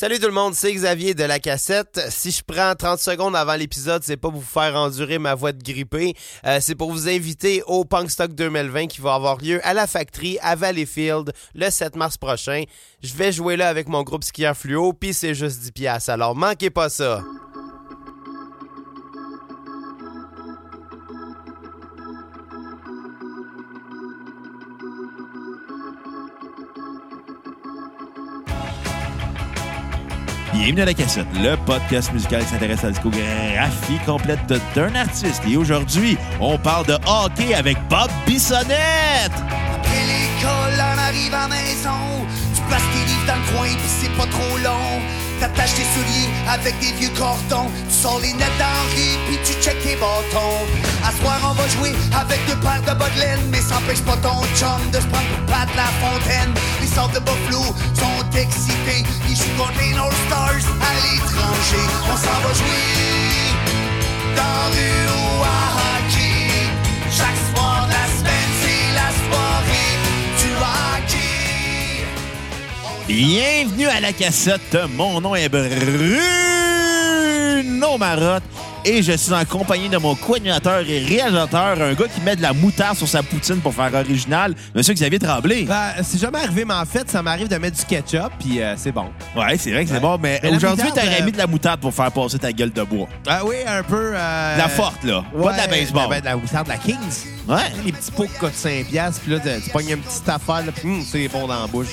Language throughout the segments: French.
Salut tout le monde, c'est Xavier de la cassette. Si je prends 30 secondes avant l'épisode, c'est pas pour vous faire endurer ma voix de grippée, euh, c'est pour vous inviter au Punk Stock 2020 qui va avoir lieu à la Factory à Valleyfield le 7 mars prochain. Je vais jouer là avec mon groupe skieur fluo, puis c'est juste 10 piastres, alors manquez pas ça. Bienvenue à la cassette, le podcast musical qui s'intéresse à la discographie complète d'un artiste. Et aujourd'hui, on parle de hockey avec Bob Bissonnette. Après l'école, on arrive à la maison. Tu places tes livres dans le coin, pis c'est pas trop long. T'attaches tes souliers avec des vieux cordons. Tu sors les nettes d'Henri, puis tu checkes tes bâtons. À soir, on va jouer avec deux paires de bas de. Mais ça empêche pas ton chum de se prendre pour Pat la fontaine. Les sortes de Buffalo sont excités. Ils jouent contre les North Stars à l'étranger. On s'en va jouer dans rue Bienvenue à la cassette. Mon nom est Bruno Marotte. Et je suis en compagnie de mon co-animateur et réalisateur, un gars qui met de la moutarde sur sa poutine pour faire original, Monsieur Xavier Tremblay. Ben, c'est jamais arrivé, mais en fait, ça m'arrive de mettre du ketchup, puis euh, c'est bon. Ouais, c'est vrai que c'est Ouais. bon, mais, aujourd'hui, t'aurais euh, mis de la moutarde pour faire passer ta gueule de bois. Ah oui, un peu. euh, De la forte, là. Pas de la baseball. Ben, de la moutarde de la Kings. Ouais. Les petits pots qui coûtent 5$, piastres, puis là, tu tu pognes une petite affaire, là, puis hum, c'est bon dans la bouche.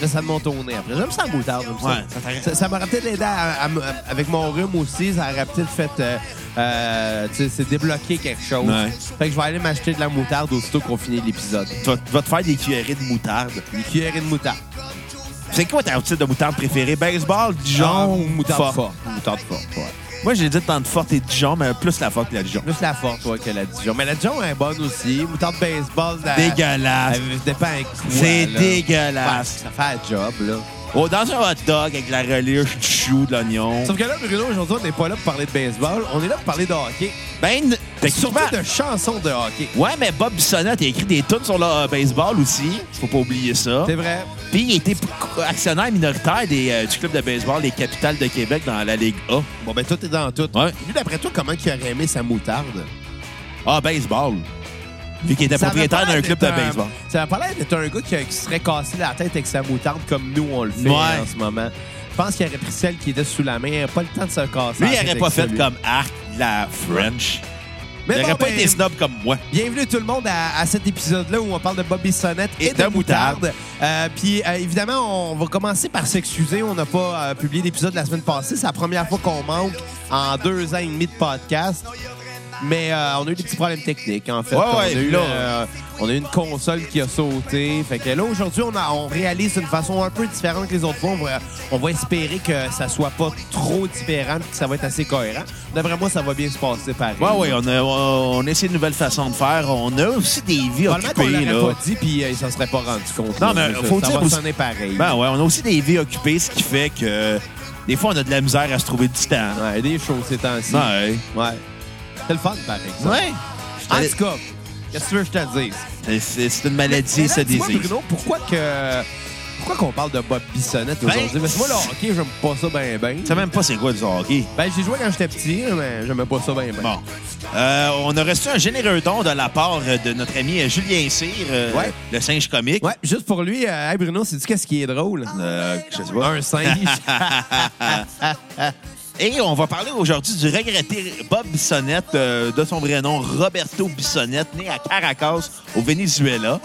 Là, ça te monte au nez après. J'aime ça la moutarde, j'aime ça. Ouais, ça t'arrête. ça, ça m'aurait peut-être aidé à- à me- à- avec mon rhume aussi. Ça aurait peut-être fait. euh, euh, tu sais, c'est débloquer quelque chose. Ouais. Fait que je vais aller m'acheter de la moutarde aussitôt qu'on finit l'épisode. Tu vas, tu vas te faire des cuillerées de moutarde. Des cuillerées de moutarde. C'est quoi ta type de moutarde préférée? Baseball, Dijon Ah, ou moutarde forte? forte. Moutarde forte, ouais. Moi, j'ai dit tente forte et Dijon, mais plus la forte que la Dijon. Plus la forte, ouais, que la Dijon. Mais la Dijon est bonne aussi. Moutarde baseball. la- Dégueulasse. Elle dépend avec quoi, C'est là. dégueulasse. Ouais, ça fait un job, là. Oh, dans un hot dog avec de la relish, du chou, de l'oignon. Sauf que là, Bruno, aujourd'hui, on n'est pas là pour parler de baseball. On est là pour parler de hockey. Ben, Surtout techniquement... de chansons de hockey. Ouais, mais Bob Bissonnette a écrit des tunes sur le euh, baseball aussi. Faut pas oublier ça. C'est vrai. Puis il était actionnaire minoritaire des, euh, du club de baseball des Capitales de Québec dans la Ligue A. Bon, ben, tout est dans tout. Ouais. Lui, d'après toi, comment il aurait aimé sa moutarde? Ah, baseball. Vu qu'il était propriétaire d'un club de d'être un- baseball. Ça pas l'air d'être un gars qui, qui serait cassé la tête avec sa moutarde comme nous, on le fait Ouais. en ce moment. Je pense qu'il aurait pris celle qui était sous la main. Il n'aurait pas le temps de se casser. Lui, il tête aurait avec pas fait comme Arc la French. Mais il bon, aurait pas ben, été snob comme moi. Bienvenue tout le monde à, à cet épisode-là où on parle de Bobby Sonnette et, Et de, de moutarde. moutarde. Euh, Puis euh, évidemment, on va commencer par s'excuser. On n'a pas euh, publié d'épisode la semaine passée. C'est la première fois qu'on manque en deux ans et demi de podcast. Mais euh, on a eu des petits problèmes techniques, en fait. Ouais, on, ouais, a eu, là- euh, on a eu une console qui a sauté. Fait que là, aujourd'hui, on, a- on réalise d'une façon un peu différente que les autres fois. On va, on va espérer que ça soit pas trop différent et que ça va être assez cohérent. D'après moi, ça va bien se passer pareil. Ouais, ouais, on a, on a essayé une nouvelle façon de faire. On a aussi des vies occupées. l'aurait Là. pas dit, puis euh, il s'en serait pas rendu compte. Non, là. mais ça, faut ça dire va aussi- sonner pareil. Ben ouais, on a aussi des vies occupées, ce qui fait que des fois, on a de la misère à se trouver du temps. Ouais, des choses ces temps-ci. Ouais. Ouais. C'est le fun, par exemple. Ouais. En tout cas, qu'est-ce que tu veux que je te dise? C'est- C'est c'est une maladie, Mais dis-moi, désire. Bruno, pourquoi que... Pourquoi qu'on parle de Bob Bissonnette Ben, aujourd'hui? Parce que moi, le hockey, j'aime pas ça bien, bien. Tu sais même pas c'est quoi du hockey. Ben, j'ai joué quand j'étais petit, mais j'aimais pas ça bien, bien. Bon. Euh, on a reçu un généreux don de la part de notre ami euh, Julien Cyr, euh, Ouais. le singe comique. Ouais, juste pour lui, euh, hey Bruno, sais-tu qu'est-ce qui est drôle? Euh, je sais pas. Un singe. Et on va parler aujourd'hui du regretté Bob Bissonnette, euh, de son vrai nom Roberto Bissonnette, né à Caracas, au Venezuela.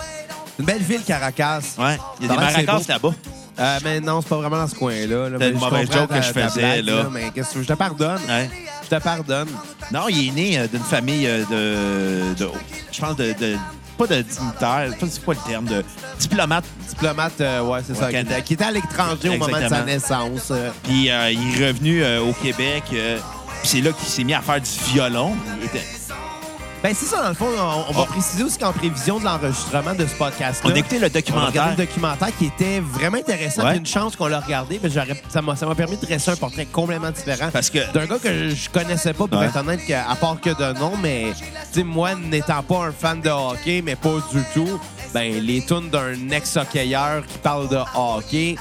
une belle ville, Caracas. Ouais. Il y a des c'est maracas là-bas. Euh, mais non, c'est pas vraiment dans ce coin-là. là. C'était une mauvaise joke que je faisais, blague, là. Mais qu'est-ce que je te pardonne. Ouais. Je te pardonne. Non, il est né euh, d'une famille euh, de, de. Je pense de. de- pas de dignitaire, je sais pas c'est quoi le terme, de diplomate. Diplomate, euh, ouais, c'est ça. Qui Canada. était, qui était à l'étranger au moment de sa Exactement. naissance. euh. Puis euh, il est revenu euh, au Québec. euh, puis c'est là qu'il s'est mis à faire du violon. Il était- Ben, c'est ça, dans le fond, on, on va préciser aussi qu'en prévision de l'enregistrement de ce podcast-là. On a écouté le on a documentaire. regardé le documentaire qui était vraiment intéressant. Ouais. Une chance qu'on l'a regardé. mais ça m'a m'a permis de dresser un portrait complètement différent. Parce que. D'un gars que je connaissais pas, pour Ouais. être honnête, que- à part que de nom, mais tu moi, n'étant pas un fan de hockey, mais pas du tout, ben les tunes d'un ex-hockeyeur qui parle de hockey,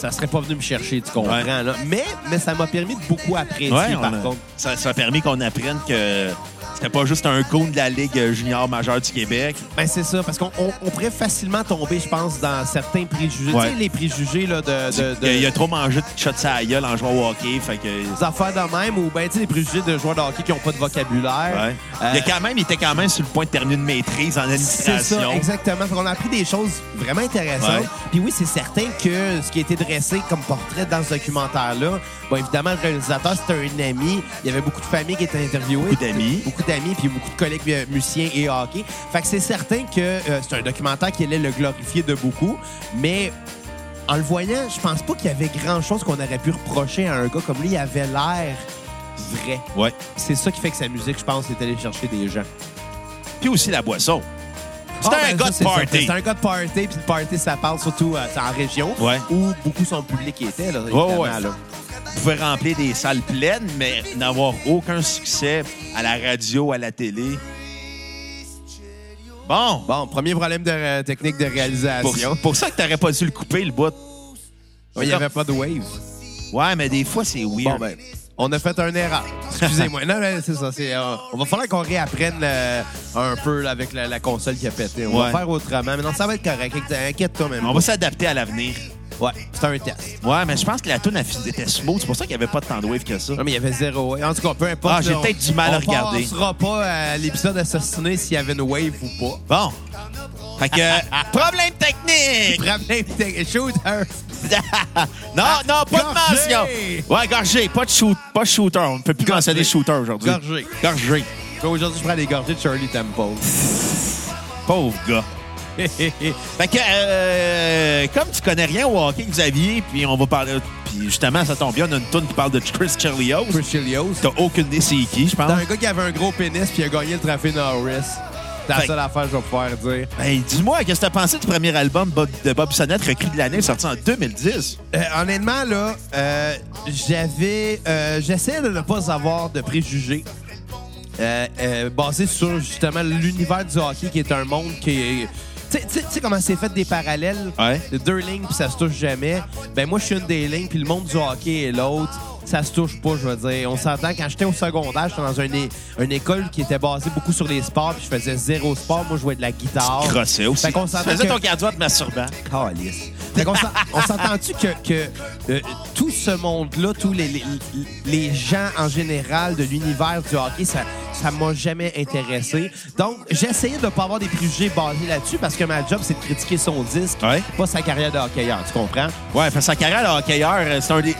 ça serait pas venu me chercher, tu comprends. Ouais. là. Mais, mais ça m'a permis de beaucoup apprécier, Ouais, par a- contre. ça, ça a permis qu'on apprenne que c'était pas juste un goon de la Ligue junior majeure du Québec. Ben, c'est ça, parce qu'on on- on pourrait facilement tomber, je pense, dans certains préjugés. Ouais. Tu sais, les préjugés là, de, de, de- Il a trop mangé de shots à la gueule en jouant au hockey. Fait que, des affaires de même, ou ben, tu sais, les préjugés de joueurs de hockey qui n'ont pas de vocabulaire. ouais. Euh, il, a quand même, il était quand même sur le point de terminer une maîtrise en C'est administration. ça, exactement. On a appris des choses vraiment intéressantes. Ouais. Puis oui, c'est certain que ce qui a été dressé comme portrait dans ce documentaire-là, bon, évidemment, le réalisateur, c'était un ami. Il y avait beaucoup de familles qui étaient interviewées. Beaucoup d'amis. Beaucoup d'amis, puis beaucoup de collègues euh, musiciens et hockey. Fait que c'est certain que euh, c'est un documentaire qui allait le glorifier de beaucoup, mais en le voyant, je pense pas qu'il y avait grand-chose qu'on aurait pu reprocher à un gars comme lui. Il avait l'air vrai. Ouais. C'est ça qui fait que sa musique, je pense, est allée chercher des gens. Puis aussi la boisson. C'était Ah, un ben, gars de party. C'est un gars de party, puis le party, ça parle surtout euh, en région, Ouais. où beaucoup son public était, là, ouais. là. Pouvez remplir des salles pleines, mais n'avoir aucun succès à la radio, à la télé. Bon. Bon, premier problème de euh, technique de Pour, réalisation. pour ça que t'aurais pas dû le couper, le bout. Il n'y avait pas de wave. Ouais, mais des fois, c'est Bon, weird. ben, on a fait un erreur. Excusez-moi. non, non, c'est ça. c'est, euh, on va falloir qu'on réapprenne euh, un peu là, avec la, la console qui a pété. On Ouais. va faire autrement. Mais non, ça va être correct. Inquiète-toi même. On va s'adapter à l'avenir. Ouais, c'est un test. Ouais, mais je pense que la tune était smooth. C'est pour ça qu'il n'y avait pas tant de wave que ça. Non, mais il y avait zéro wave. En tout cas, peu importe. Ah, j'ai peut-être du mal à on regarder. passera pas à l'épisode assassiné s'il y avait une wave ou pas. Bon. Fait que, problème technique! Problème de shooter. non, non, pas de mention! Ouais, gorgé, pas de, shoot, pas de shooter. On ne peut plus Gorgé. mentionner shooter aujourd'hui. Gorgé. Gorgé. Aujourd'hui, je prends des gorgées de Shirley Temple. Pauvre gars. Fait que, euh, comme tu connais rien au hockey, Xavier, puis on va parler. Puis justement, ça tombe bien, on a une tune qui parle de Chris Chelios. Chris Chelios. T'as aucune idée c'est qui, je pense. un gars qui avait un gros pénis puis il a gagné le trophée Norris. C'est la seule affaire que je vais pouvoir dire. Ben, dis-moi, qu'est-ce que t'as pensé du premier album Bob- de Bob Sonnette, Recrue de l'année, sorti en 2010? Euh, honnêtement, là, euh, j'avais. euh, J'essaie de ne pas avoir de préjugés. Euh, euh, basé sur justement l'univers du hockey qui est un monde qui est. Tu sais- tu tu comment c'est fait des parallèles? Ouais. De deux lignes puis ça se touche jamais. Ben moi, je suis une des lignes puis le monde du hockey est l'autre. Ça se touche pas, je veux dire. On s'entend, quand j'étais au secondaire, j'étais dans une, une école qui était basée beaucoup sur les sports puis je faisais zéro sport. Moi, je jouais de la guitare. Crossé aussi. Fait qu'on Tu faisais que- ton cardio te masturbant. Calice. Fait qu'on s'en- on s'entend-tu que, que euh, tout ce monde-là, tous les, les, les gens en général de l'univers du hockey, ça ça m'a jamais intéressé. Donc, essayé de ne pas avoir des préjugés basés là-dessus parce que ma job, c'est de critiquer son disque, Ouais. pas sa carrière de hockeyeur, tu comprends? Ouais, fait sa carrière de hockeyeur, euh, c'est un des.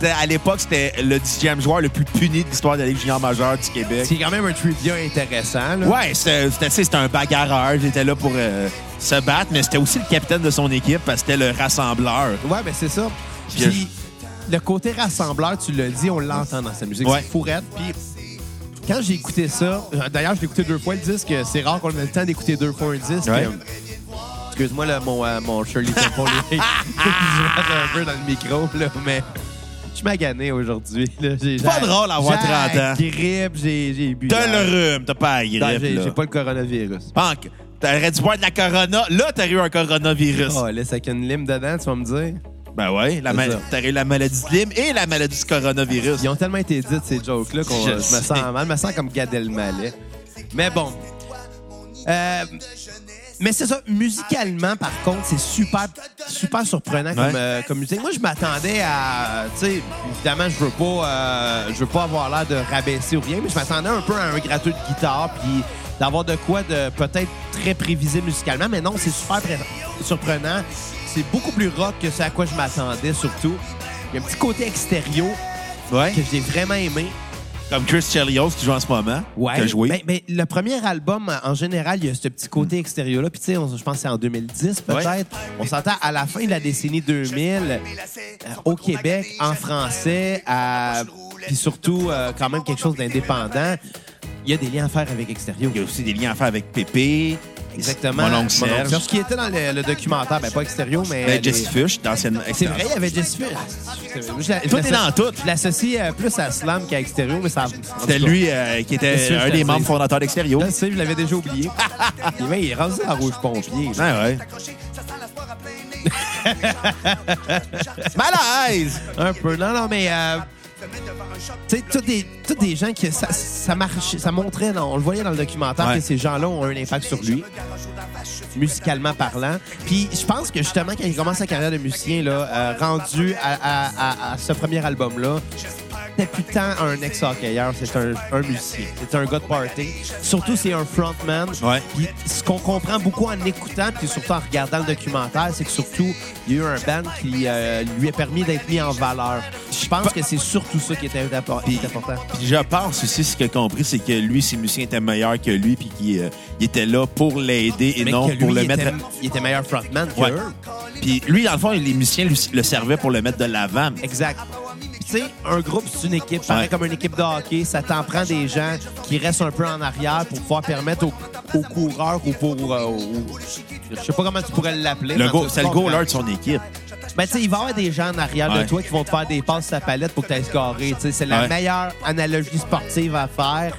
le- à l'époque, c'était le 10e joueur le plus puni de l'histoire de la Ligue junior majeure du Québec. C'est quand même un trivia intéressant. Là. Ouais, c'était un bagarreur. Il était là pour euh, se battre, mais c'était aussi le capitaine de son équipe parce que c'était le rassembleur. Ouais, ben c'est ça. Puis, Puis le côté rassembleur, tu l'as dit, on l'entend dans sa musique. Ouais. C'est fourrette. Puis quand j'ai écouté ça, euh, d'ailleurs, je l'ai écouté deux fois le disque. C'est rare qu'on ait le temps d'écouter deux fois un disque. Ouais. Euh, Excuse-moi, là, mon, euh, mon Shirley Temple, se un peu dans le micro, là, mais je suis magané aujourd'hui. J'ai- Pas j'ai- drôle d'avoir j'ai 30 ans. la grippe, j'ai j'ai bu. T'as le rhume, t'as pas la grippe. j'ai j'ai pas le coronavirus. Pank, T'aurais dû boire de la corona. Là, t'aurais eu un coronavirus. Oh, laisse avec une lime dedans, tu vas me dire. Ben ouais, la t'aurais eu la maladie de Lyme et la maladie du coronavirus. Ils ont tellement été dites, ces jokes-là, qu'on Je je, me sais. sens mal. Je me sens comme Gad Elmaleh. Mais bon. Euh, mais c'est ça, musicalement, par contre, c'est super, super surprenant comme, euh, comme musique. Moi, je m'attendais à, tu sais, évidemment, je veux pas, euh, je veux pas avoir l'air de rabaisser ou rien, mais je m'attendais un peu à un gratteux de guitare, puis d'avoir de quoi de peut-être très prévisible musicalement, mais non, c'est super pré- surprenant. C'est beaucoup plus rock que ce à quoi je m'attendais, surtout. Il y a un petit côté extérieur Ouais. que j'ai vraiment aimé. Comme Chris Chelios qui joue en ce moment. Ouais. Qui a joué. Ben, ben, le premier album, en général, il y a ce petit côté extérieur-là. Puis, tu sais, je pense que c'est en 2010, peut-être. Ouais. On s'entend à la fin de la décennie 2000, euh, au Québec, en français, à- puis surtout, euh, quand même, quelque chose d'indépendant. Il y a des liens à faire avec extérieur. Il y a aussi des liens à faire avec Pépé. Exactement. Mon oncle Serge. Qui était dans le, le documentaire, ben pas extérieur, mais. Ben, les- Jesse Fush, d'ancienne C'est vrai, il y avait Jesse Fush. Tout est dans tout. Je l'associe euh, plus à Slam qu'à extérieur, mais ça. en C'était lui euh, qui était Fush, un des membres fondateurs d'Extérieur. Je sais, je l'avais déjà oublié. Ben, il est rendu à rouge pompier. là. Ouais, ouais. Malaise! Un peu. Non, non, mais. euh, tu sais, tous des, tous des gens qui. Ça, ça marchait, ça montrait, on le voyait dans le documentaire, Ouais. que ces gens-là ont un impact sur lui, musicalement parlant. Puis je pense que justement, quand il commence sa carrière de musicien, là, euh, rendu à, à- à- à ce premier album-là, c'était plus tant un ex-hockeyeur, c'est un, un musicien. C'est un gars de party. Surtout, c'est un frontman. Ouais. Puis ce qu'on comprend beaucoup en écoutant, puis surtout en regardant le documentaire, c'est que surtout, il y a eu un band qui euh, lui a permis d'être mis en valeur. Je pense que c'est surtout ça qui était important. Puis je pense aussi, ce qu'il a compris, c'est que lui, ses musiciens étaient meilleurs que lui, puis qu'il euh, était là pour l'aider et Mais non que lui, pour le mettre. était, il était meilleur frontman que Ouais. eux. Puis lui, dans le fond, les musiciens lui- le servaient pour le mettre de l'avant. Exact. Tu sais, un groupe, c'est une équipe. Pareil Ouais. comme une équipe de hockey, ça t'en prend des gens qui restent un peu en arrière pour pouvoir permettre aux, aux coureurs ou pour... euh, aux- je sais pas comment tu pourrais l'appeler. Le mais go- tu c'est le goaler de son équipe. Ben, tu sais, il va y avoir des gens en arrière Ouais. de toi qui vont te faire des passes à palette pour que tu ailles scorer. C'est la Ouais. meilleure analogie sportive à faire.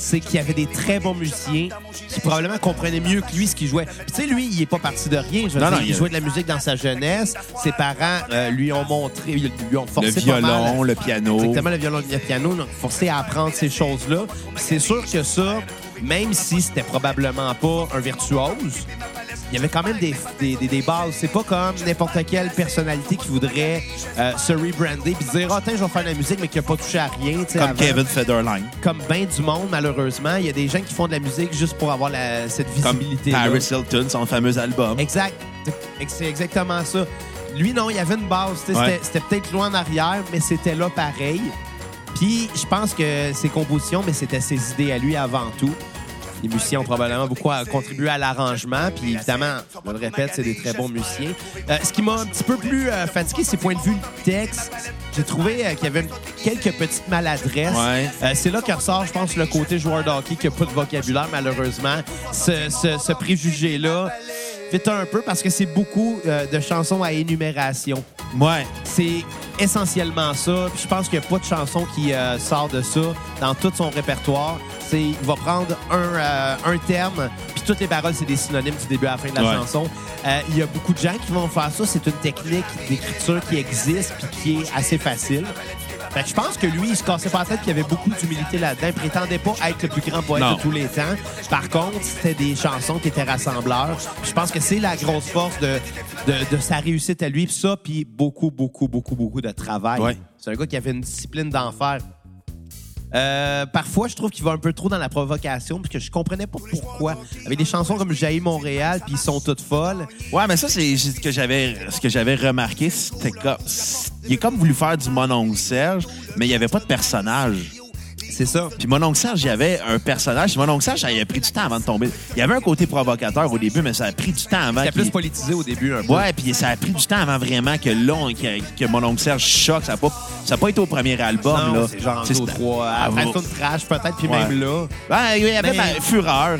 C'est qu'il y avait des très bons musiciens qui probablement comprenaient mieux que lui ce qu'il jouait. Puis tu sais, lui, il est pas parti de rien. Je Non, non, il il- jouait de la musique dans sa jeunesse. Ses parents euh, lui ont montré, lui ont forcé Le violon, le piano. Exactement, le violon et le piano, donc forcé à apprendre ces choses-là. C'est sûr que ça, même si c'était probablement pas un virtuose, il y avait quand même des, des, des- des bases. C'est pas comme n'importe quelle personnalité qui voudrait euh, se rebrander puis dire « Ah, tiens, je vais faire de la musique, mais qui a pas touché à rien. Comme avant. Kevin Federline. Comme bien du monde, malheureusement. Il y a des gens qui font de la musique juste pour avoir la- cette Comme visibilité Paris Hilton, son fameux album. Exact. C'est exactement ça. Lui, non, il y avait une base. Ouais. C'était peut-être loin en arrière, mais c'était là pareil. Puis, je pense que ses compositions, mais c'était ses idées à lui avant tout. Les musiciens ont probablement beaucoup contribué à l'arrangement. Puis, évidemment, on le répète, c'est des très bons musiciens. Euh, ce qui m'a un petit peu plus euh, fatigué, c'est point de vue texte. J'ai trouvé euh, qu'il y avait quelques petites maladresses. Ouais. C'est là que ressort, je pense, le côté joueur de hockey qui n'a pas de vocabulaire, malheureusement. Ce, ce- ce préjugé-là vite un peu parce que c'est beaucoup euh, de chansons à énumération. Ouais. C'est essentiellement ça. Puis je pense qu'il n'y a pas de chanson qui euh, sort de ça dans tout son répertoire. C'est, il va prendre un, euh, un terme, puis toutes les paroles, c'est des synonymes du début à la fin de la Ouais. chanson. Euh, Il y a beaucoup de gens qui vont faire ça. C'est une technique d'écriture qui existe puis qui est assez facile. Fait que je pense que lui, il se cassait pas la tête, qu'il y avait beaucoup d'humilité là-dedans. Il prétendait pas être le plus grand poète Non. de tous les temps. Par contre, c'était des chansons qui étaient rassembleurs. Puis je pense que c'est la grosse force de, de, de sa réussite à lui. Puis ça, puis beaucoup, beaucoup, beaucoup, beaucoup de travail. Ouais. C'est un gars qui avait une discipline d'enfer. Euh, parfois, je trouve qu'il va un peu trop dans la provocation, puis que je comprenais pas pourquoi. Avec des chansons comme Jaillit Montréal, puis ils sont toutes folles. Ouais, mais ça, c'est ce que j'avais ce que j'avais remarqué. C'était comme. Il a comme voulu faire du mononcle Serge, mais il n'y avait pas de personnage. C'est ça. Puis mon oncle Serge, il y avait un personnage. Mon oncle Serge, ça il a pris du temps avant de tomber. Il y avait un côté provocateur au début, mais ça a pris du temps avant. C'était plus politisé au début, un peu. Ouais, puis ça a pris du temps avant vraiment que là, on- que, que mon oncle Serge choque. Ça n'a pas, ça a pas été au premier album. Non, là. c'est genre trois. Ah, Après, va- c'est une trash, peut-être, puis Ouais. même là. Ouais, il y avait Mais- ma fureur.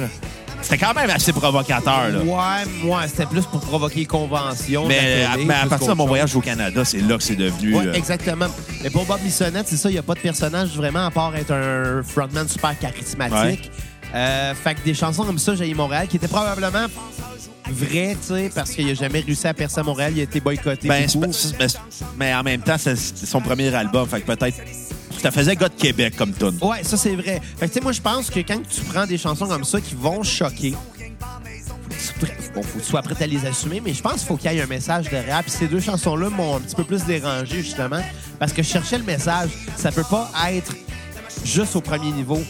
C'était quand même assez provocateur. Là. Ouais, moi, c'était plus pour provoquer les conventions. Mais, à, mais partir de mon voyage au Canada, c'est là que c'est devenu. Ouais, euh, exactement. Mais pour Bob Bissonnette, c'est ça, il n'y a pas de personnage vraiment à part être un frontman super charismatique. Euh, fait que des chansons comme ça, J'ai Montréal, qui étaient probablement vraies, tu sais, parce qu'il n'a jamais réussi à percer à Montréal, il a été boycotté. ben, mais, mais en même temps, c'est c'est son premier album. Fait que peut-être. Ça faisait gars de Québec comme tune. Ouais, ça c'est vrai. Fait que tu sais, moi je pense que quand tu prends des chansons comme ça qui vont choquer, bon, faut que tu sois prêt à les assumer, mais je pense qu'il faut qu'il y ait un message derrière. Puis ces deux chansons-là m'ont un petit peu plus dérangé justement parce que je cherchais le message. Ça peut pas être juste au premier niveau.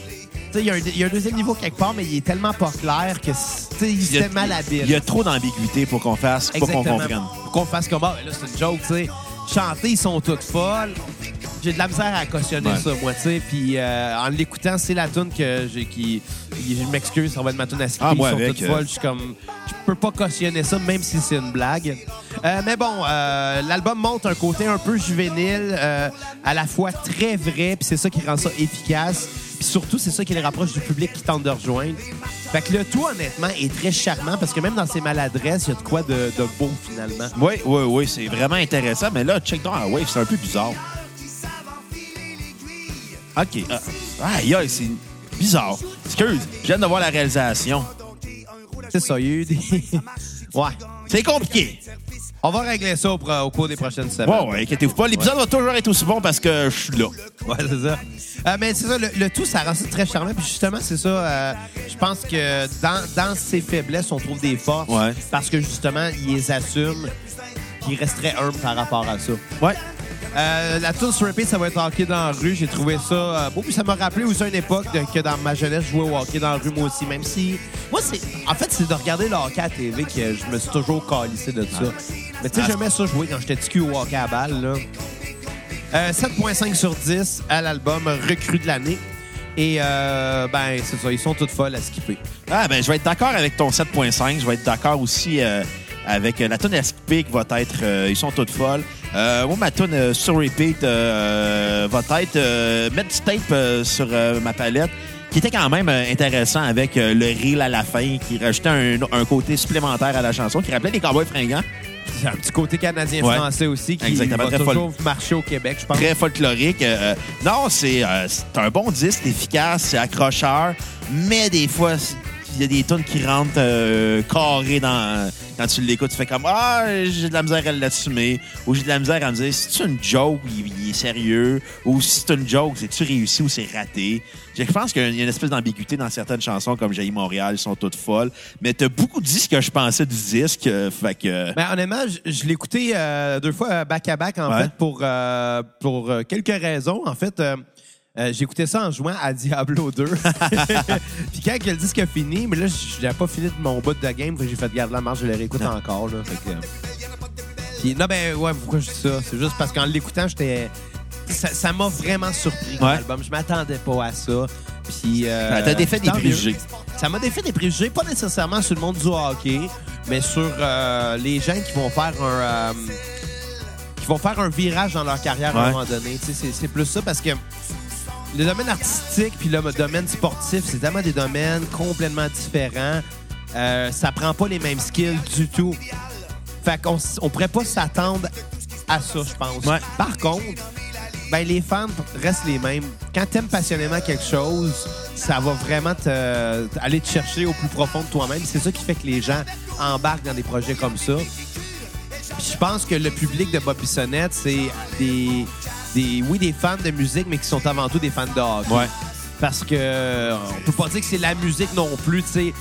Il y, a un- il y a un deuxième niveau quelque part, mais il est tellement pas clair que c'est- sais, il y a- était mal habile. Il y a trop d'ambiguïté pour qu'on fasse, pour qu'on comprenne. Pour qu'on fasse comme, ah, ben là, c'est une joke, tu sais. Chanter, ils sont toutes folles. J'ai de la misère à cautionner Ouais. ça, moi, tu sais. Puis euh, en l'écoutant, c'est la tune que j'ai qui. Je m'excuse, ça va être ma tune à skipper. Ah, moi avec, toutes euh. folles. Je suis comme. Je peux pas cautionner ça, même si c'est une blague. Euh, mais bon, euh, l'album montre un côté un peu juvénile, à la fois très vrai, puis c'est ça qui rend ça efficace. Puis surtout, c'est ça qui les rapproche du public qui tente de rejoindre. Fait que le tout, honnêtement, est très charmant parce que même dans ses maladresses, il y a de quoi de, de beau, finalement. Oui, oui, oui, c'est vraiment intéressant. Mais là, check down à Wave, c'est un peu bizarre. OK. Ah, Aïe, aïe, c'est bizarre. Excuse, je viens de voir la réalisation. C'est ça, il y a eu des. ouais. C'est compliqué. On va régler ça au, pro- au cours des prochaines semaines. Bon, ouais, inquiétez-vous pas. L'épisode va toujours être aussi bon parce que je suis là. Ouais, c'est ça. Euh, mais c'est ça, le, le tout, ça rend ça très charmant. Puis justement, c'est ça. euh, je pense que dans, dans ses faiblesses, on trouve des forces. Ouais. Parce que justement, il les assume. Puis il resterait humble par rapport à ça. Ouais. Euh, la tune sur repeat, ça va être hockey dans la rue. J'ai trouvé ça euh, beau. Puis ça m'a rappelé aussi une époque de- que dans ma jeunesse, je jouais au hockey dans la rue, moi aussi. Même si. Moi, c'est. En fait, c'est de regarder le hockey à TV que je me suis toujours calissé de ça. Mais tu sais, j'aimais ça jouer quand j'étais petit cul au hockey à balle, là. Euh, 7.5 sur 10 à l'album Recrue de l'année. Et euh, ben, c'est ça, ils sont toutes folles à skipper. Ah, ben, je vais être d'accord avec ton 7.5. Je vais être d'accord aussi euh, avec la tune à skipper qui va être euh, Ils sont toutes folles. Euh, moi, ma tune euh, sur repeat euh, va être euh, mettre du tape euh, sur euh, ma palette qui était quand même euh, intéressant avec euh, le reel à la fin qui rajoutait un, un côté supplémentaire à la chanson qui rappelait les Cowboys fringants. Un petit côté canadien-français aussi qui Exactement, va très toujours marcher au Québec, je pense. Très folklorique. Euh, non, c'est euh, c'est un bon disque, c'est efficace, c'est accrocheur, mais des fois, il y a des tunes qui rentrent euh, carrées dans. Quand tu l'écoutes, tu fais comme Ah, j'ai de la misère à l'assumer. Ou j'ai de la misère à me dire si c'est une joke, il, il est sérieux. Ou si c'est une joke, c'est-tu réussi ou c'est raté? Je pense qu'il y a une espèce d'ambiguïté dans certaines chansons comme J'ai Montréal, ils sont toutes folles. Mais t'as beaucoup dit ce que je pensais du disque. euh, fait que. Ben, honnêtement, je, je l'ai écouté euh, deux fois back-à-back, en Ouais. fait, pour, euh, pour euh, quelques raisons. En fait, euh, écouté ça en jouant à Diablo 2. Puis quand le disque a fini, mais là, j'avais pas fini de mon bout de game, j'ai fait garder la marge, je le réécoute encore. Là, fait que, euh, Puis, non, ben, ouais, pourquoi je dis ça? C'est juste parce qu'en l'écoutant, j'étais. Ça m'a vraiment surpris, Ouais. l'album. Je m'attendais pas à ça. Puis. euh, Ça t'a défait des préjugés. Ça m'a défait des préjugés, pas nécessairement sur le monde du hockey, mais sur euh, les gens qui vont faire un. qui vont faire un virage dans leur carrière à un moment donné. C'est plus ça parce que le domaine artistique puis le domaine sportif, c'est tellement des domaines complètement différents. Euh, ça prend pas les mêmes skills du tout. Fait qu'on on pourrait pas s'attendre à ça, je pense. Ouais. Par contre, ben, les fans restent les mêmes. Quand t'aimes passionnément quelque chose, ça va vraiment te, aller te chercher au plus profond de toi-même. C'est ça qui fait que les gens embarquent dans des projets comme ça. Puis je pense que le public de Bob Bissonnette, c'est des, des, oui, des fans de musique, mais qui sont avant tout des fans de hockey. Ouais. Parce que euh, on peut pas dire que c'est la musique non plus, tu sais,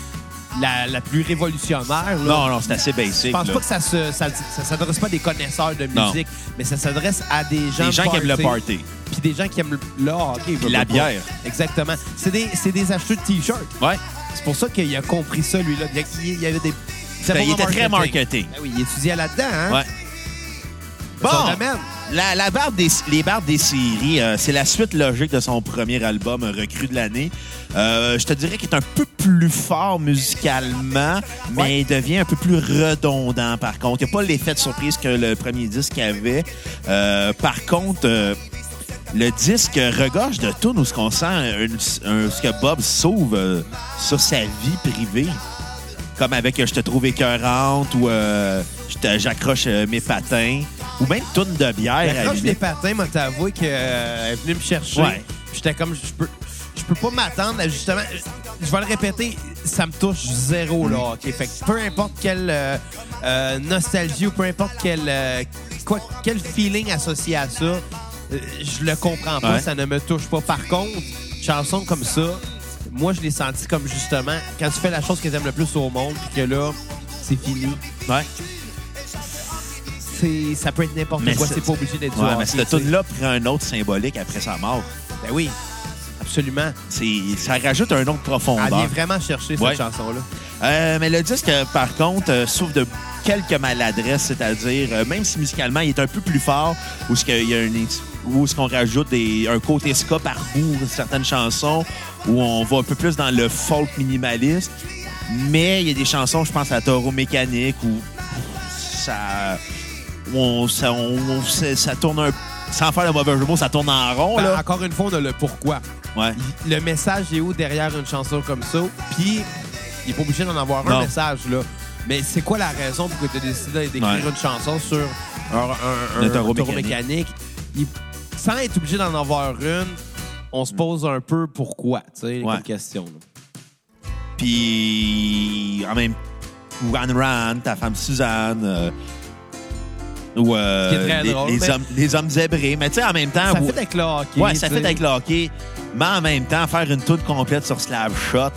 la, la plus révolutionnaire. là. Non, non, c'est assez basic. Je pense là. pas que ça se, ça, ça s'adresse pas à des connaisseurs de Non. musique, mais ça s'adresse à des gens Des gens qui aiment le party. puis des gens qui aiment le, hockey. la pas. bière. Exactement. C'est des, c'est des acheteurs de t-shirts. Ouais. C'est pour ça qu'il a compris ça, lui-là. Il y avait des. Il était très marketing. marketing. Ben oui, il étudiait là-dedans, hein? Ouais. Bon, la, la barbe des, les barbes des séries, euh, c'est la suite logique de son premier album, Recrue de l'année. Euh, je te dirais qu'il est un peu plus fort musicalement, mais Ouais. il devient un peu plus redondant par contre. Il n'y a pas l'effet de surprise que le premier disque avait. Euh, par contre, le disque regorge de tunes où ce qu'on sent un- un- ce que Bob sauve euh, sur sa vie privée. Comme avec euh, Je te trouve écœurante ou euh, J'accroche euh, mes patins. Ou même Toune de bière. des limite. patins m'a avoué qu'elle est venue me chercher. Ouais. J'étais comme, je peux, je peux pas m'attendre à justement. Je vais le répéter, ça me touche zéro, là. OK? Fait que peu importe quelle euh, euh, nostalgie ou peu importe quel, euh, quoi, quel feeling associé à ça, euh, je le comprends pas, Ouais. ça ne me touche pas. Par contre, chanson comme ça, moi, je l'ai senti comme justement quand tu fais la chose que tu aimes le plus au monde, puis que là, c'est fini. Ouais. C'est- Ça peut être n'importe Mais quoi, c'est- pas obligé d'être du Ouais, hockey, mais cette tune-là prend un autre symbolique après sa mort. Ben oui, absolument. Ça rajoute un autre Elle vient profondeur. vraiment chercher Ouais. cette chanson-là. Euh, mais le disque, euh, par contre, euh, souffre de quelques maladresses, c'est-à-dire, euh, même si musicalement il est un peu plus fort, où ce qu'il y a un, où ce qu'on rajoute des, un côté ska par bout, certaines chansons, où on va un peu plus dans le folk minimaliste. Mais il y a des chansons, je pense à Taureau Mécanique, où ça, on, ça, on- on- ça, tourne un, sans faire le mauvais jeu ça tourne en rond. Ben, là. encore une fois, on a le pourquoi. Ouais. Le message est où derrière une chanson comme ça? Puis, il n'est pas obligé d'en avoir Non. un message, là. Mais c'est quoi la raison pour que tu as décidé d'écrire Ouais. une chanson sur un, un- un- taureau mécanique. Il- sans être obligé d'en avoir une, on se pose un peu pourquoi, tu sais, Ouais. question. là. Puis, en même Run Run, ta femme Suzanne. euh, Ou euh, Ce qui est très les, drôle, les mais- hommes, les hommes zébrés. Mais tu sais, en même temps... Ça vous- fait avec le hockey. Ouais, ça fait sais. avec le hockey. Mais en même temps, faire une toute complète sur Slap Shot.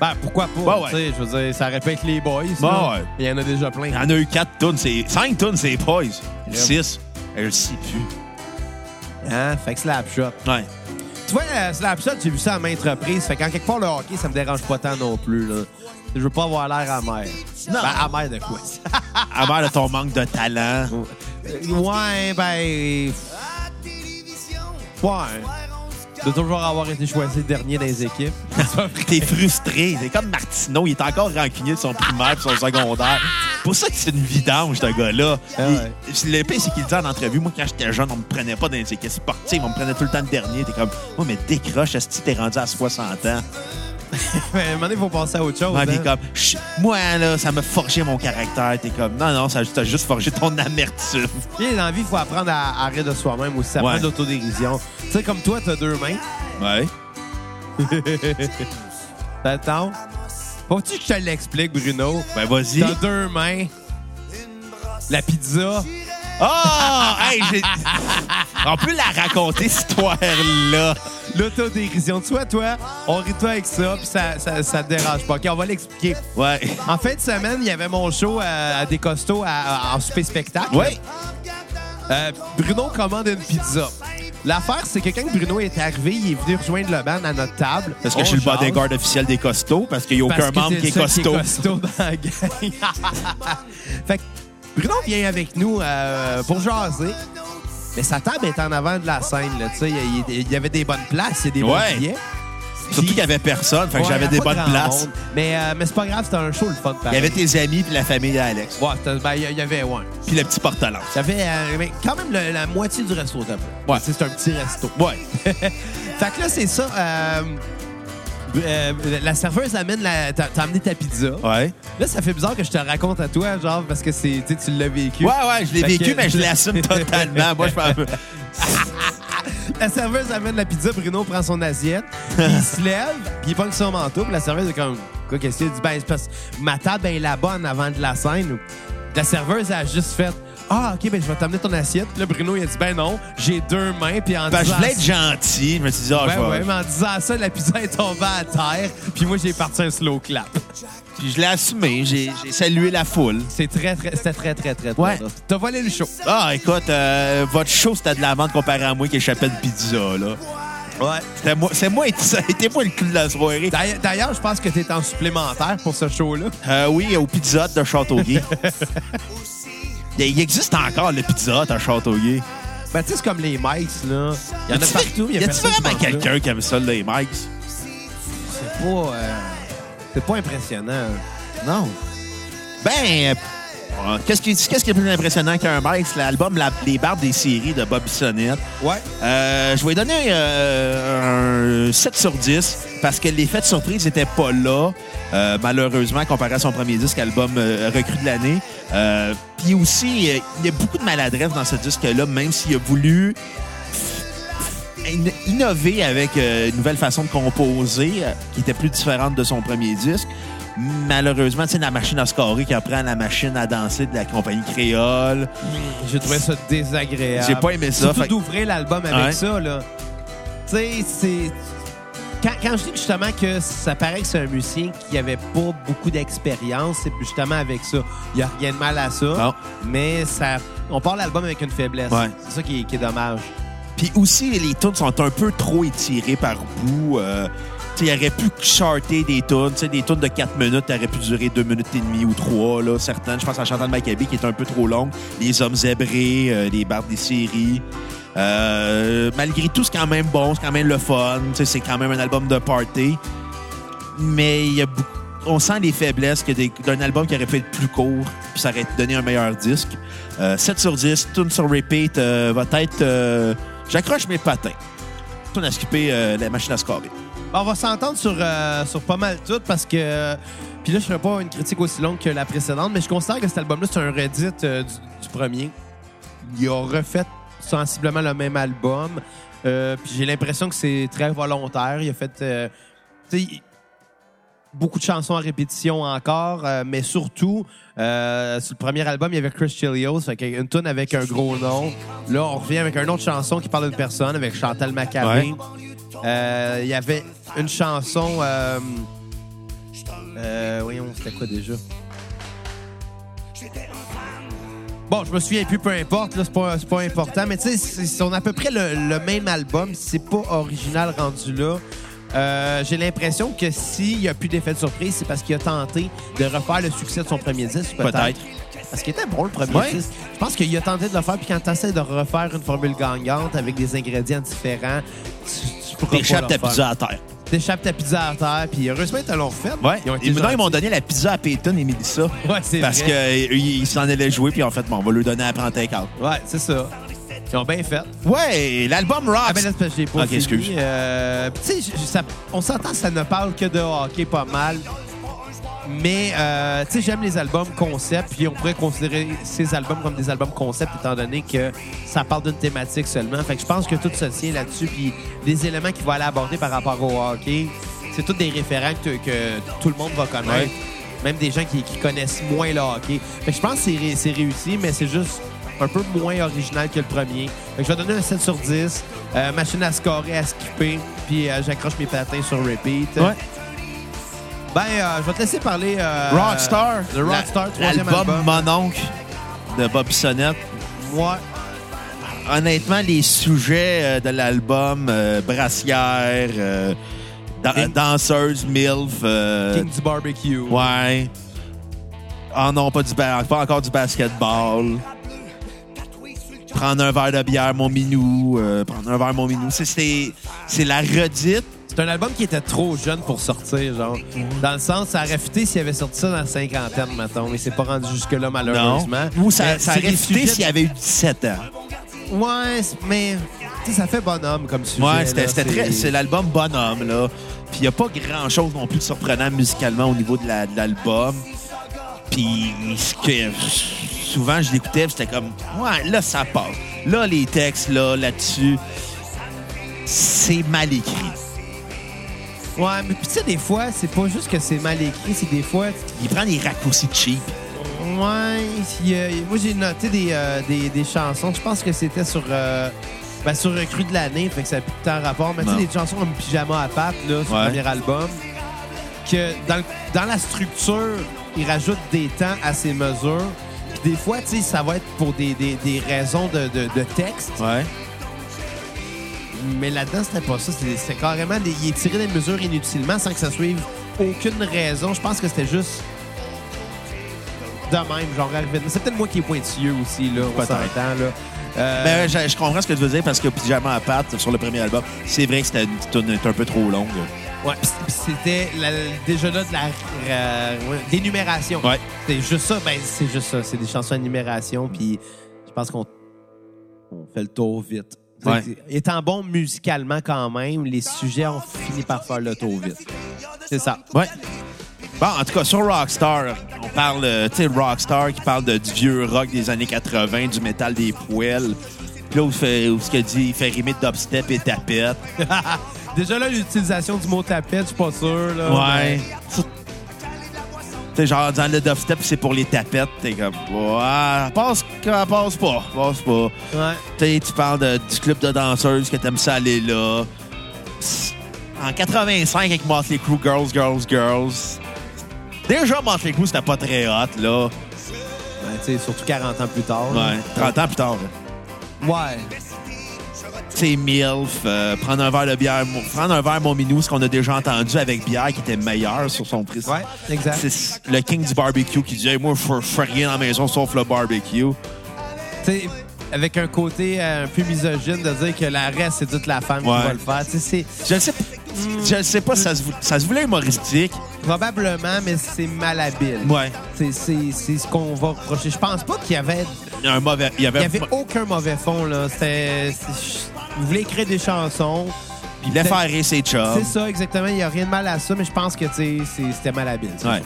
Ben, pourquoi pas? Ouais, ouais. tu sais, Je veux dire, ça répète les boys. Là. ouais. Il y en a déjà plein. Il y en a eu 4 tonnes, c'est 5 tonnes, c'est Boys. Yep. 6. Elle le sait plus. Hein? Fait que slap shot. Ouais. Tu vois, euh, slap shot, j'ai vu ça à maintes reprises. Fait qu'en quelque part, le hockey, ça me dérange pas tant non plus. Là. Je veux pas avoir l'air amer. Non. Ben, amer de quoi? Part de ton manque de talent. ouais, ben... Ouais. De toujours avoir été choisi dernier dans les équipes. T'es frustré. C'est comme Martineau, il est encore rancunier de son primaire et son secondaire. C'est pour ça que c'est une vidange, ce gars-là. Ah ouais. Le pire, c'est qu'il dit en entrevue, moi, quand j'étais jeune, on me prenait pas dans les équipes sportives, on me prenait tout le temps le dernier. T'es comme, moi, mais décroche, est-ce que t'es rendu à 60 ans? Mais à un moment donné, il faut penser à autre chose. Ouais, hein. puis comme, Chut, moi, là, ça m'a forgé mon caractère. T'es comme, non, non, ça t'a juste forgé ton amertume. Puis dans la vie, il faut apprendre à, rire de soi-même aussi, à Ouais. l'autodérision. Tu sais, comme toi, t'as deux mains. Ouais. T'attends. Faut-tu que je te l'explique, Bruno? Ben, vas-y. T'as deux mains. La pizza. Oh! hey, j'ai- On peut la raconter, cette histoire-là. L'autodérision. Tu vois, toi, on rit toi avec ça, puis ça, ça, ça te dérange pas. OK, on va l'expliquer. Ouais. En fin de semaine, il y avait mon show à, à des à- à- en souper spectacle. Ouais. Euh, Bruno commande une pizza. L'affaire, c'est que quand Bruno est arrivé, il est venu rejoindre le band à notre table. Parce que je suis le bodyguard officiel des costauds, parce qu'il n'y a Parce aucun que membre t'es qui est costaud. costaud dans la gang. fait que Bruno vient avec nous euh, pour jaser. Mais sa table est en avant de la scène. là, tu sais. Il y avait des bonnes places, il y a des Ouais. bons billets. Surtout qu'il n'y avait personne, fait que Ouais, j'avais des bonnes places. monde. Mais, euh, mais c'est pas grave, c'était un show le fun. Il y avait tes amis puis la famille d'Alex. Ouais, ben, il y- avait, ouais. Puis le petit porte-lance. Il y avait euh, quand même le- la moitié du resto, peu. Ouais. C'est un petit resto. Ouais. Fait que là, c'est ça. euh, euh, la serveuse amène la. T'as t'as amené ta pizza. Ouais. Là, ça fait bizarre que je te raconte à toi, genre, parce que c'est, tu sais, tu l'as vécu. Ouais, ouais, je l'ai Fait vécu, que- mais je l'assume totalement. Moi, je pense. La serveuse amène la pizza, Bruno prend son assiette, puis il se lève, puis il pogne son manteau, puis la serveuse est comme, quoi, qu'est-ce qu'il dit? Ben, c'est parce que ma table est là-bas en avant de la scène. La serveuse a juste fait, ah, OK, ben, je vais t'amener ton assiette. Puis là, Bruno, il a dit, ben non, j'ai deux mains, puis en Ben, je disant voulais être gentil. Je me suis dit, ah, Ouais, je vais- ouais, mais en disant ça, la pizza est tombée à terre, puis moi, j'ai parti un slow clap. Puis je l'ai assumé. J'ai salué la foule. C'est très, très, c'était très, très, très, très Ouais. T'as volé le show. Ah, écoute, euh, votre show, c'était de la vente comparé à moi qui échappait de pizza, là. Ouais. C'était moi, c'est moi, été moi le cul de la soirée. D'ailleurs, je pense que t'es en supplémentaire pour ce show-là. Euh, oui, au Pizza de Châteauguay. il, il existe encore le Pizza Hut à Châteauguay. Ben, tu sais, c'est comme les mics, là. Il y en a partout. Y a-tu personne qui vraiment quelqu'un qui aime ça, les Mikes? C'est pas... euh, c'est pas impressionnant. Non. Ben, euh, qu'est-ce qui, est plus impressionnant qu'un Mike? C'est l'album La- Les Barbes des séries de Bobby Sonnette. Ouais. Euh, je vais donner euh, un 7 sur 10 parce que l'effet de surprise n'était pas là, euh, malheureusement, comparé à son premier disque, album recrue de l'année. Puis aussi, il y a beaucoup de maladresse dans ce disque-là, même s'il a voulu in- innover avec une nouvelle façon de composer qui était plus différente de son premier disque. Malheureusement, tu sais, la machine à scorer qui apprend la machine à danser de la compagnie créole. J'ai trouvé ça désagréable. J'ai pas aimé ça. Surtout Fait- d'ouvrir l'album avec Ouais. ça, là. Tu sais, c'est... Quand, quand je dis justement que ça paraît que c'est un musicien qui avait pas beaucoup d'expérience, c'est justement avec ça. Il y a rien de mal à ça, Non. mais ça... On part l'album avec une faiblesse. Ouais. C'est ça qui est, qui est dommage. Puis aussi, les tunes sont un peu trop étirées par bout. Euh, il aurait pu charter des tunes. Des tunes de 4 minutes auraient pu durer 2 minutes et demie ou 3. Là, certaines. Je pense à Chantal Maccabi qui est un peu trop longue. Les Hommes zébrés, euh, les Barbes des séries. Euh, malgré tout, c'est quand même bon, c'est quand même le fun. C'est quand même un album de party. Mais il y a beaucoup- on sent les faiblesses que d'un album qui aurait pu être plus court, puis ça aurait donné un meilleur disque. Euh, 7 sur 10, tune sur repeat, euh, va être. euh, J'accroche mes patins. Tune à skipper euh, la machine à scorer. Bon, on va s'entendre sur, euh, sur pas mal tout parce que. Puis là, je ferai pas une critique aussi longue que la précédente, mais je considère que cet album-là, c'est un Reddit euh, du, premier. Il a refait sensiblement le même album. Euh, puis j'ai l'impression que c'est très volontaire. Il a fait. euh, tu sais, beaucoup de chansons à répétition encore, euh, mais surtout, euh, sur le premier album, il y avait Chris Chilios, une tune avec un gros nom. Là, on revient avec une autre chanson qui parle d'une personne, avec Chantal Maccabé. Euh, Il y avait une chanson... Voyons, c'était quoi déjà? Bon, je me souviens plus, peu importe, c'est pas, pas important, mais tu sais, on a à peu près le, le même album, c'est pas original rendu là. Euh, J'ai l'impression que s'il y a plus d'effet de surprise, c'est parce qu'il a tenté de refaire le succès de son premier disque, peut-être. Peut-être. Parce qu'il était bon, le premier Ouais. disque. Je pense qu'il a tenté de le faire, puis quand tu essaies de refaire une formule gagnante avec des ingrédients différents, tu, tu pourras pas T'échappes ta pizza à terre. T'échappes ta pizza à terre, puis heureusement, ils te l'ont refait. Ouais. Ils ont été ils m'ont donné la pizza à Peyton et Mélissa. Ouais, c'est Parce qu'ils s'en allaient jouer, puis en fait, bon, on va leur donner à prendre take-out. Ouais, c'est ça. Ils ont bien fait. Ouais, l'album Rock. Ah ben là, j'ai pas Ok, fini. excuse. Euh, tu sais, on s'entend, ça ne parle que de hockey pas mal. Mais, euh, tu sais, j'aime les albums concept, puis on pourrait considérer ces albums comme des albums concept, étant donné que ça parle d'une thématique seulement. Fait que je pense que tout se tient là-dessus, puis les éléments qu'il va aller aborder par rapport au hockey, c'est tous des référents que, que tout le monde va connaître. Ouais. Même des gens qui, qui connaissent moins le hockey. Fait que je pense que c'est réussi, mais c'est juste un peu moins original que le premier. Fait que je vais donner un 7 sur 10. Euh, machine à scorer, à skipper, puis euh, j'accroche mes patins sur repeat. Ouais. Ben, euh, je vais te laisser parler. Rockstar. Le Rockstar, La- troisième album. Mon oncle de Bob Bissonnette. Moi, Honnêtement, les sujets de l'album, brassière, danseuse, MILF. King du barbecue. Ouais. Ah non, pas, du pas encore du basketball. Prendre un verre de bière, mon minou. euh, prendre un verre, mon minou. C'est- la redite. C'est un album qui était trop jeune pour sortir, genre. Dans le sens, ça aurait fité s'il avait sorti ça dans la cinquantaine, mettons, mais c'est pas rendu jusque-là, Non. malheureusement. Ou ça, aurait fité s'il avait eu 17 ans. Ouais, mais ça fait bonhomme comme sujet. Ouais, c'était très. C'est l'album Bonhomme, là. Puis il n'y a pas grand-chose non plus de surprenant musicalement au niveau de la- l'album. Puis ce que souvent je l'écoutais, c'était comme Ouais, là ça passe. Là, les textes, là, là-dessus, c'est mal écrit. Ouais, mais puis tu sais, des fois, c'est pas juste que c'est mal écrit, c'est des fois. Il prend des raccourcis cheap. Ouais, il moi j'ai noté des, euh, des, des chansons. Je pense que c'était sur. euh, ben, sur Recru de l'année, fait que ça n'a plus tant rapport. Mais tu sais, des chansons comme Pyjama à pape, là, sur Ouais. le premier album, que dans, dans la structure, il rajoute des temps à ses mesures. Puis des fois, tu sais, ça va être pour des, des, des raisons de, de, de texte. Ouais. Mais là-dedans, c'était pas ça. C'était c'était carrément... Des, il est tiré des mesures inutilement sans que ça suive aucune raison. Je pense que c'était juste de même, genre arrivé. C'est peut-être moi qui est pointilleux aussi, là, on Peut-être. s'entend, là. Euh, Ben, je, je comprends ce que tu veux dire parce que Pyjama à patte sur le premier album, c'est vrai que c'était une un peu trop longue. Ouais, c'était déjà là de la euh, d'énumération. Ouais. C'est juste ça, ben c'est juste ça. C'est des chansons d'énumération, puis je pense qu'on on fait le tour vite. Ouais. Étant bon musicalement quand même, les sujets ont fini par faire le tour vite. C'est ça. Ouais. Bon, en tout cas, sur Rockstar, on parle, euh, tu sais, Rockstar qui parle de, du vieux rock des années 80, du métal des poêles. Puis là, où, où ce qu'il dit, il fait rimer dubstep et tapette. Déjà là, l'utilisation du mot tapette, je suis pas sûr. Là, Ouais. Tu sais, genre, dans le dubstep, c'est pour les tapettes. T'es comme, ouais, passe, passe pas, passe pas. mais- ouais. Tu sais, tu parles de- du club de danseuses que t'aimes ça aller là. Psst. En 85, avec Motley Crue, Girls, Girls, Girls. Déjà, Motley Crue, c'était pas très hot, là. Ouais, tu sais, surtout 40 ans plus tard. là. Ouais, 30 ans plus tard. là. Ouais. Sais, MILF, euh, prendre un verre de bière, prendre un verre, mon minou, ce qu'on a déjà entendu avec bière qui était meilleur sur son prix. Ouais, exact. C'est le king du barbecue qui dit hey, Moi, je fais- rien dans la maison sauf le barbecue. Tu sais, avec un côté euh, un peu misogyne de dire que la reste, c'est toute la femme Ouais. qui va le faire. Je ne sais, je ne sais pas si ça se, ça se voulait humoristique. probablement, mais c'est malhabile. Ouais. C'est- ce qu'on va reprocher. Je pense pas qu'il y avait, Il y a un mauvais. Il y il avait, y avait aucun mauvais fond. là. C'était... Vous voulez écrire des chansons. il voulait faire rire ses chums. C'est ça, exactement. Il n'y a rien de mal à ça, mais je pense que c'était malhabile. C'est Ouais.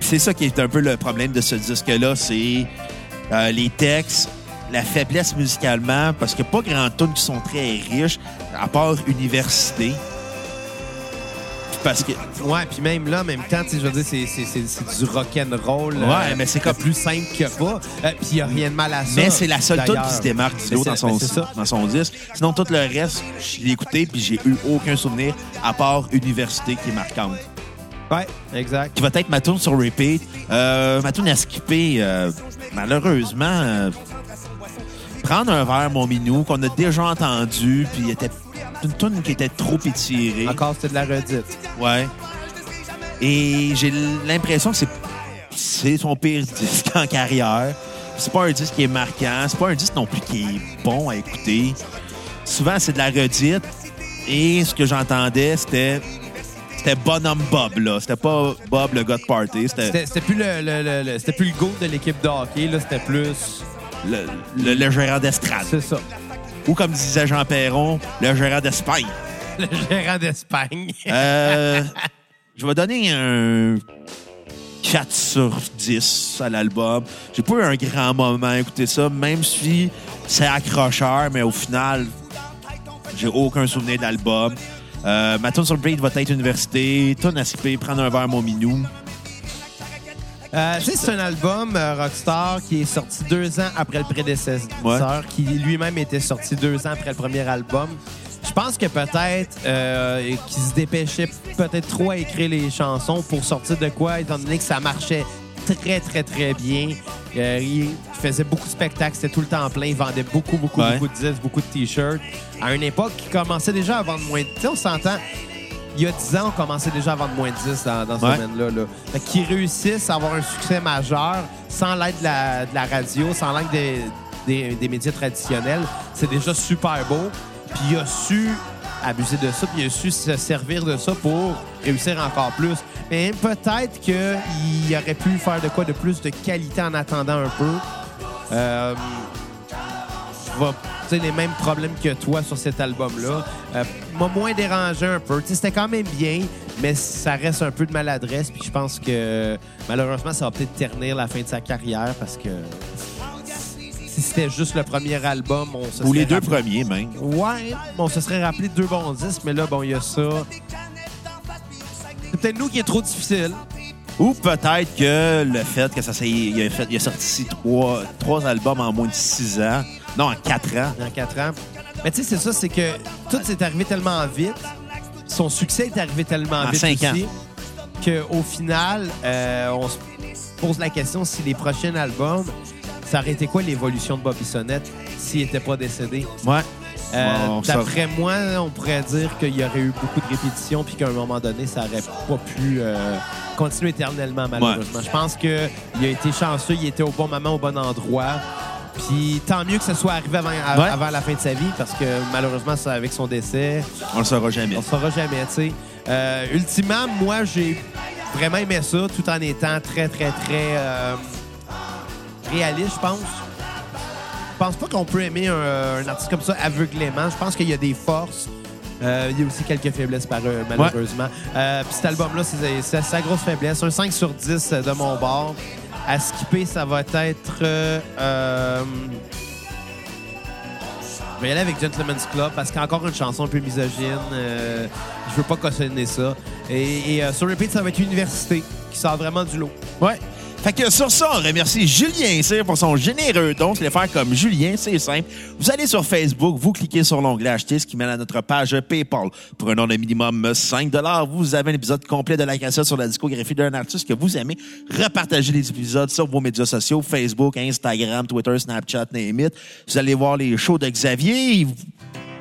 C'est ça qui est un peu le problème de ce disque-là, c'est euh, les textes, la faiblesse musicalement, parce qu'il n'y a pas grand tunes qui sont très riches, à part Université. Parce que. Ouais, puis même là, en même temps, tu sais, je veux dire, c'est, c'est, c'est, c'est du rock'n'roll. Ouais, mais c'est comme- plus simple que pas. Euh, puis il n'y a rien de mal à ça. Mais c'est la seule d'ailleurs. qui se démarque du lot dans son, dans son disque. Sinon, tout le reste, je l'ai écouté puis j'ai eu aucun souvenir à part Université qui est marquante. Ouais, exact. Qui va être ma tune sur repeat. Euh, ma tune à skipper, euh, malheureusement, euh, prendre un verre, mon minou, qu'on a déjà entendu, puis il était une tune qui était trop étirée. Encore, c'était de la redite. Ouais. Et j'ai l'impression que c'est c'est son pire disque en carrière. C'est pas un disque qui est marquant. C'est pas un disque non plus qui est bon à écouter. Souvent, c'est de la redite. Et ce que j'entendais, c'était c'était Bonhomme Bob, là. C'était pas Bob, le gars de party. C'était plus le, le- le- le- c'était plus le goal de l'équipe de hockey, là, c'était plus. le, le- le gérant d'estrade. C'est ça. Ou comme disait Jean Perron, le gérant d'Espagne. Le gérant d'Espagne. Euh, je vais donner un 4 sur 10 à l'album. J'ai pas eu un grand moment à écouter ça, même si c'est accrocheur, mais au final, j'ai aucun souvenir de l'album. Euh, ma tune sur le break va être Université. Tune à skipper, prendre un verre, mon minou. Euh, c'est un album, euh, Rockstar, qui est sorti deux ans après le prédécesseur, Ouais. qui lui-même était sorti deux ans après le premier album. Je pense que peut-être euh, qu'il se dépêchait peut-être trop à écrire les chansons pour sortir de quoi, étant donné que ça marchait très, très, très bien. Euh, il faisait beaucoup de spectacles, c'était tout le temps plein, il vendait beaucoup, beaucoup, Ouais. beaucoup de disques, beaucoup de t-shirts. À une époque, il commençait déjà à vendre moins de... Tu sais, on s'entend... Il y a 10 ans, on commençait déjà à vendre moins de 10 dans, dans ce Ouais. domaine-là. Là. Fait qu'ils réussissent à avoir un succès majeur sans l'aide de la, de la radio, sans l'aide des, des- des médias traditionnels. C'est déjà super beau. Puis il a su abuser de ça, puis il a su se servir de ça pour réussir encore plus. Mais peut-être qu'il aurait pu faire de quoi de plus de qualité en attendant un peu. Euh, va- les mêmes problèmes que toi sur cet album-là. Euh, m'a moins dérangé un peu. C'était quand même bien, mais ça reste un peu de maladresse. Puis je pense que malheureusement, ça va peut-être ternir la fin de sa carrière parce que si c'était juste le premier album, on se Ou les deux rappelé- premiers, même. Ouais, on se serait rappelé de deux bons disques, mais là, bon, il y a ça. C'est peut-être nous qui est trop difficile. Ou peut-être que le fait que ça s'est- il a, fait- il a sorti trois, trois albums en moins de six ans. Non, en quatre ans. dans quatre ans. Mais tu sais, c'est ça, c'est que tout s'est arrivé tellement vite. Son succès est arrivé tellement En vite cinq aussi qu'au final, euh, on se pose la question si les prochains albums, ça aurait été quoi l'évolution de Bobby Sonnette s'il n'était pas décédé? Ouais. Euh, Bon, D'après moi, on pourrait dire qu'il y aurait eu beaucoup de répétitions puis qu'à un moment donné, ça aurait pas pu euh, continuer éternellement, malheureusement. Je pense qu'il a été chanceux, il était au bon moment, au bon endroit. Puis tant mieux que ce soit arrivé avant, à- Ouais. avant la fin de sa vie parce que malheureusement, ça, avec son décès, On le saura jamais. on ne saura jamais, tu sais. Euh, ultimement, moi, j'ai vraiment aimé ça tout en étant très, très, très euh, réaliste, je pense. Je pense pas qu'on peut aimer un, un artiste comme ça aveuglément. Je pense qu'il y a des forces. Euh, il y a aussi quelques faiblesses, par, euh, malheureusement. Euh, Puis cet album-là, c'est c'est sa grosse faiblesse. Un 5 sur 10 de mon bord. À skipper, ça va être... euh, euh, je vais y aller avec Gentleman's Club parce qu'il y a encore une chanson un peu misogyne. Euh, je veux pas cautionner ça. Et, et, euh, sur Repeat, ça va être Université qui sort vraiment du lot. Ouais. Fait que sur ça, on remercie Julien Cyr pour son généreux don. C'est les faire comme Julien, c'est simple. Vous allez sur Facebook, vous cliquez sur l'onglet Acheter, ce qui mène à notre page PayPal. Pour un nom de minimum 5 vous avez un épisode complet de la cassette sur la discographie d'un artiste que vous aimez. Repartagez les épisodes sur vos médias sociaux, Facebook, Instagram, Twitter, Snapchat, name. Vous allez voir les shows de Xavier.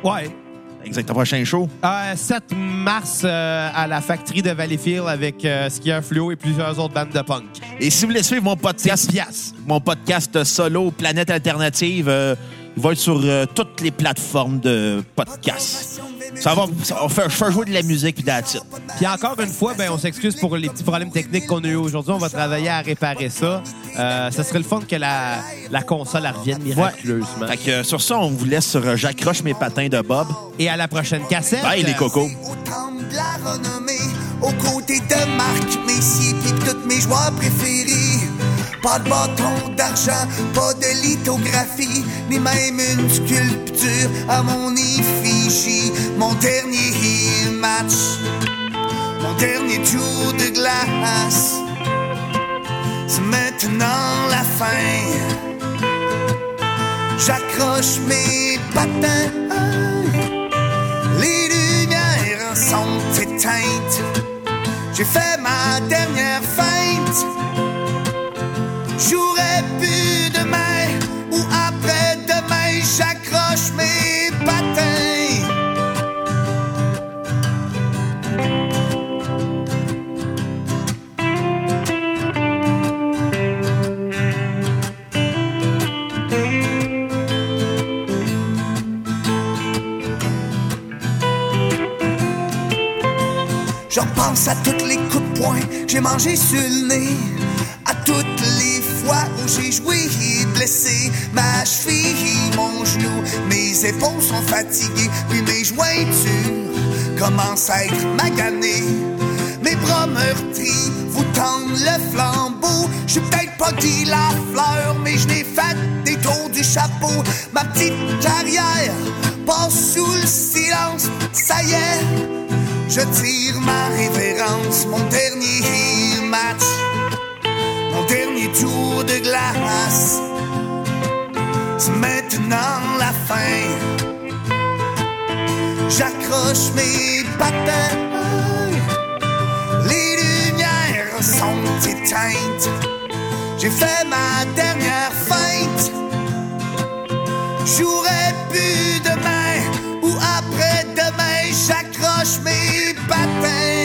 Ouais. Exact, prochain show? Euh, 7 mars euh, à la factory de Valleyfield avec euh, Skieur Fluo et plusieurs autres bandes de punk. Et si vous voulez suivre mon podcast, mon podcast solo Planète Alternative, euh, il va être sur euh, toutes les plateformes de podcast. Ça va, ça va faire, je fais jouer de la musique puis it. Puis encore une fois, ben, on s'excuse pour les petits problèmes techniques qu'on a eu aujourd'hui. On va travailler à réparer ça. Euh, ça serait le fun que la, la console revienne miraculeusement. Fait que euh, sur ça, on vous laisse sur euh, J'accroche mes patins de Bob. Et à la prochaine cassette. Bye les cocos. Au temple de la renommée, aux côtés de Marc Messier pis toutes mes joueurs préférés. Pas de bâton d'argent, pas de lithographie, ni même une sculpture à mon effigie. Mon dernier match mon dernier tour de glace. C'est maintenant la fin. J'accroche mes patins. Les lumières sont éteintes. J'ai fait ma dernière à toutes les coups de poing que j'ai mangé sur le nez. À toutes les fois où j'ai joué blessé ma cheville, mon genou, mes épaules sont fatiguées, puis mes jointures commencent à être maganées. Mes bras meurtris vous tendent le flambeau. Je suis peut-être pas dit la fleur, mais je n'ai fait des tours du chapeau. Ma petite carrière passe sous le silence. Ça y est, je tire ma révérence, mon dernier match, mon dernier tour de glace. C'est maintenant la fin. J'accroche mes patins. Les lumières sont éteintes. J'ai fait ma dernière feinte. J'aurais pu demain ou après-demain, j'accroche mes patins.